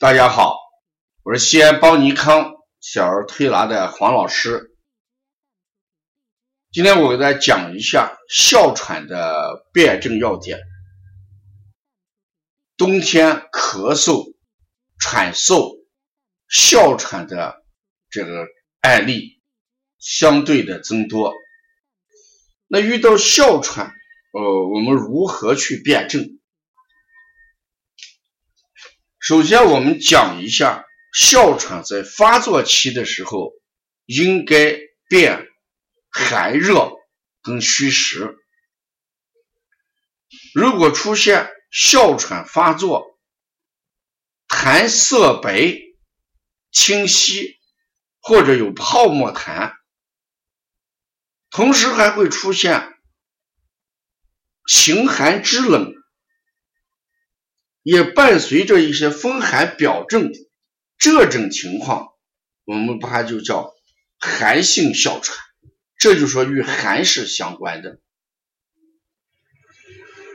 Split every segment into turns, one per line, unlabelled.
大家好，我是西安邦尼康小儿推拿的黄老师。今天我给大家讲一下哮喘的辨证要点。冬天咳嗽、喘嗽、哮喘的这个案例相对的增多。那遇到哮喘，呃，我们如何去辨证？首先，我们讲一下哮喘在发作期的时候应该辨寒热跟虚实。如果出现哮喘发作，痰色白、清晰，或者有泡沫痰，同时还会出现形寒肢冷。也伴随着一些风寒表症，这种情况我们把它就叫寒性哮喘，这就说与寒是相关的。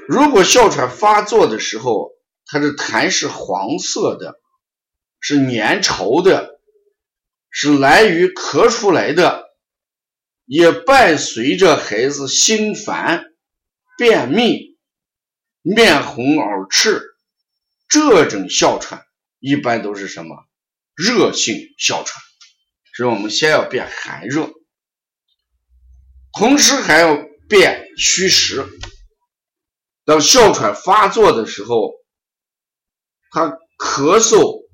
如果哮喘发作的时候，它的痰是黄色的，是粘稠的，是来于咳出来的，也伴随着孩子心烦、便秘、面红耳赤。这种哮喘一般都是什么热性哮喘，所以我们先要辨寒热，同时还要辨虚实。当哮喘发作的时候，他咳嗽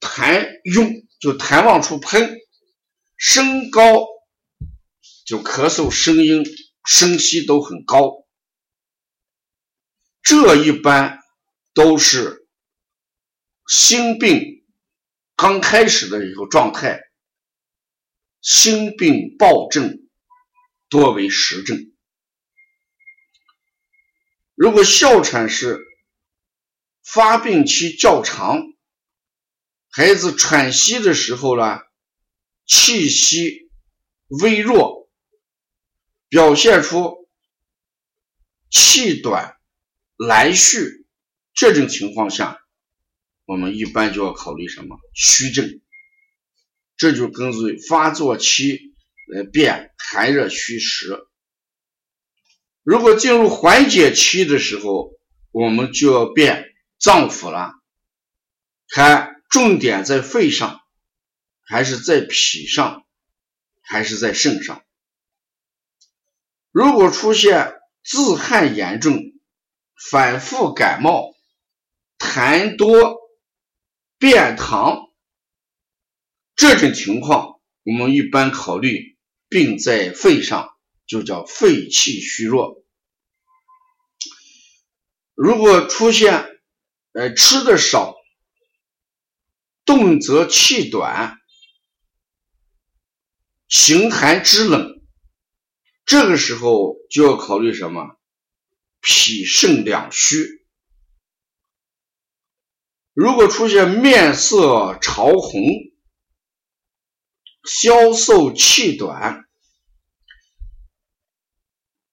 痰涌，就痰往出喷，升高，就咳嗽声音声息都很高，这一般都是。心病刚开始的一个状态，心病暴症多为实症。如果哮喘是发病期较长，孩子喘息的时候呢，气息微弱，表现出气短来续这种情况下。我们一般就要考虑什么虚症，这就根据发作期来辨寒热虚实。如果进入缓解期的时候，我们就要辨脏腑了，看重点在肺上，还是在脾上，还是在肾上。如果出现自汗严重、反复感冒、痰多，便溏这种情况，我们一般考虑病在肺上，就叫肺气虚弱。如果出现呃吃的少，动则气短，形寒肢冷，这个时候就要考虑什么？脾肾两虚。如果出现面色潮红、消瘦气短、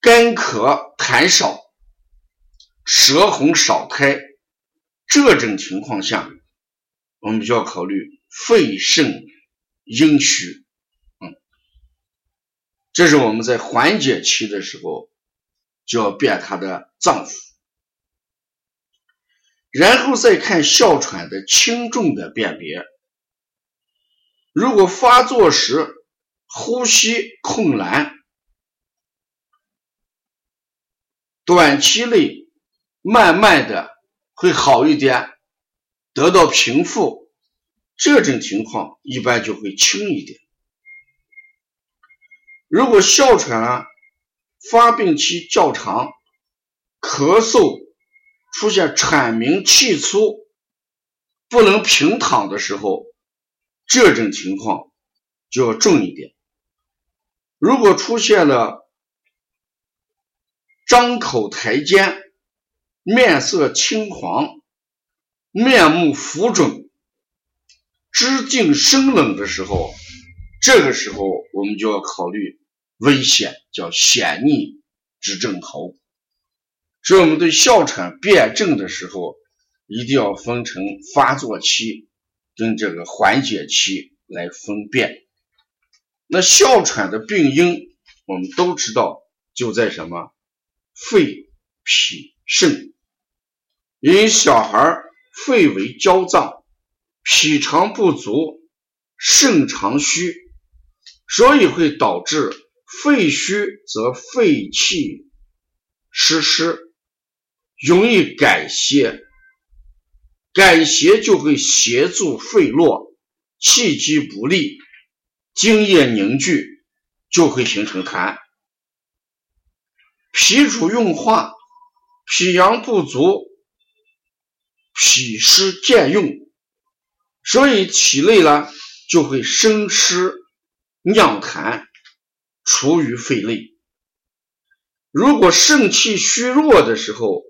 干咳痰少、舌红少苔这种情况下，我们就要考虑肺肾阴虚。这是我们在缓解期的时候就要辨他的脏腑。然后再看哮喘的轻重的辨别。如果发作时呼吸困难，短期内慢慢的会好一点，得到平复，这种情况一般就会轻一点。如果哮喘啊发病期较长，咳嗽。出现喘鸣气粗、不能平躺的时候，这种情况就要重一点。如果出现了张口抬肩、面色青黄、面目浮肿、肢静生冷的时候，这个时候我们就要考虑危险，叫险逆之症候。所以，我们对哮喘辨证的时候，一定要分成发作期跟这个缓解期来分辨。那哮喘的病因我们都知道，就在什么肺、脾、肾。因小孩肺为焦脏，脾肠不足，肾肠虚，所以会导致肺虚，则肺气失湿，容易改邪。改邪就会协助肺络，气机不利，津液凝聚，就会形成痰。脾主运化，脾阳不足，脾湿兼用，所以体内呢就会生湿酿痰，储于肺内。如果肾气虚弱的时候，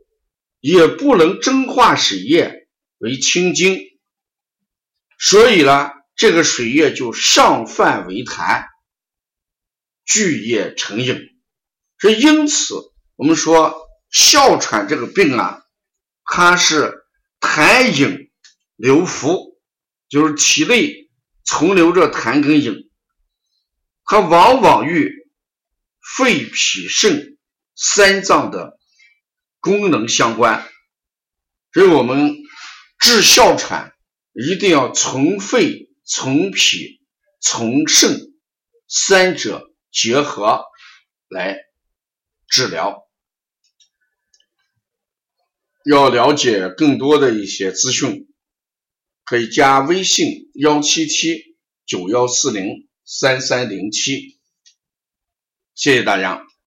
也不能蒸化水液。为清精，所以呢，这个水液就上泛为痰，聚液成饮。所以因此，我们说哮喘这个病啊，它是痰饮流浮，就是体内存留着痰跟饮，它往往与肺、脾、肾三脏的功能相关，所以我们。治哮喘一定要从肺、从脾、从肾三者结合来治疗。要了解更多的一些资讯，可以加微信幺七七九幺四零三三零七。谢谢大家。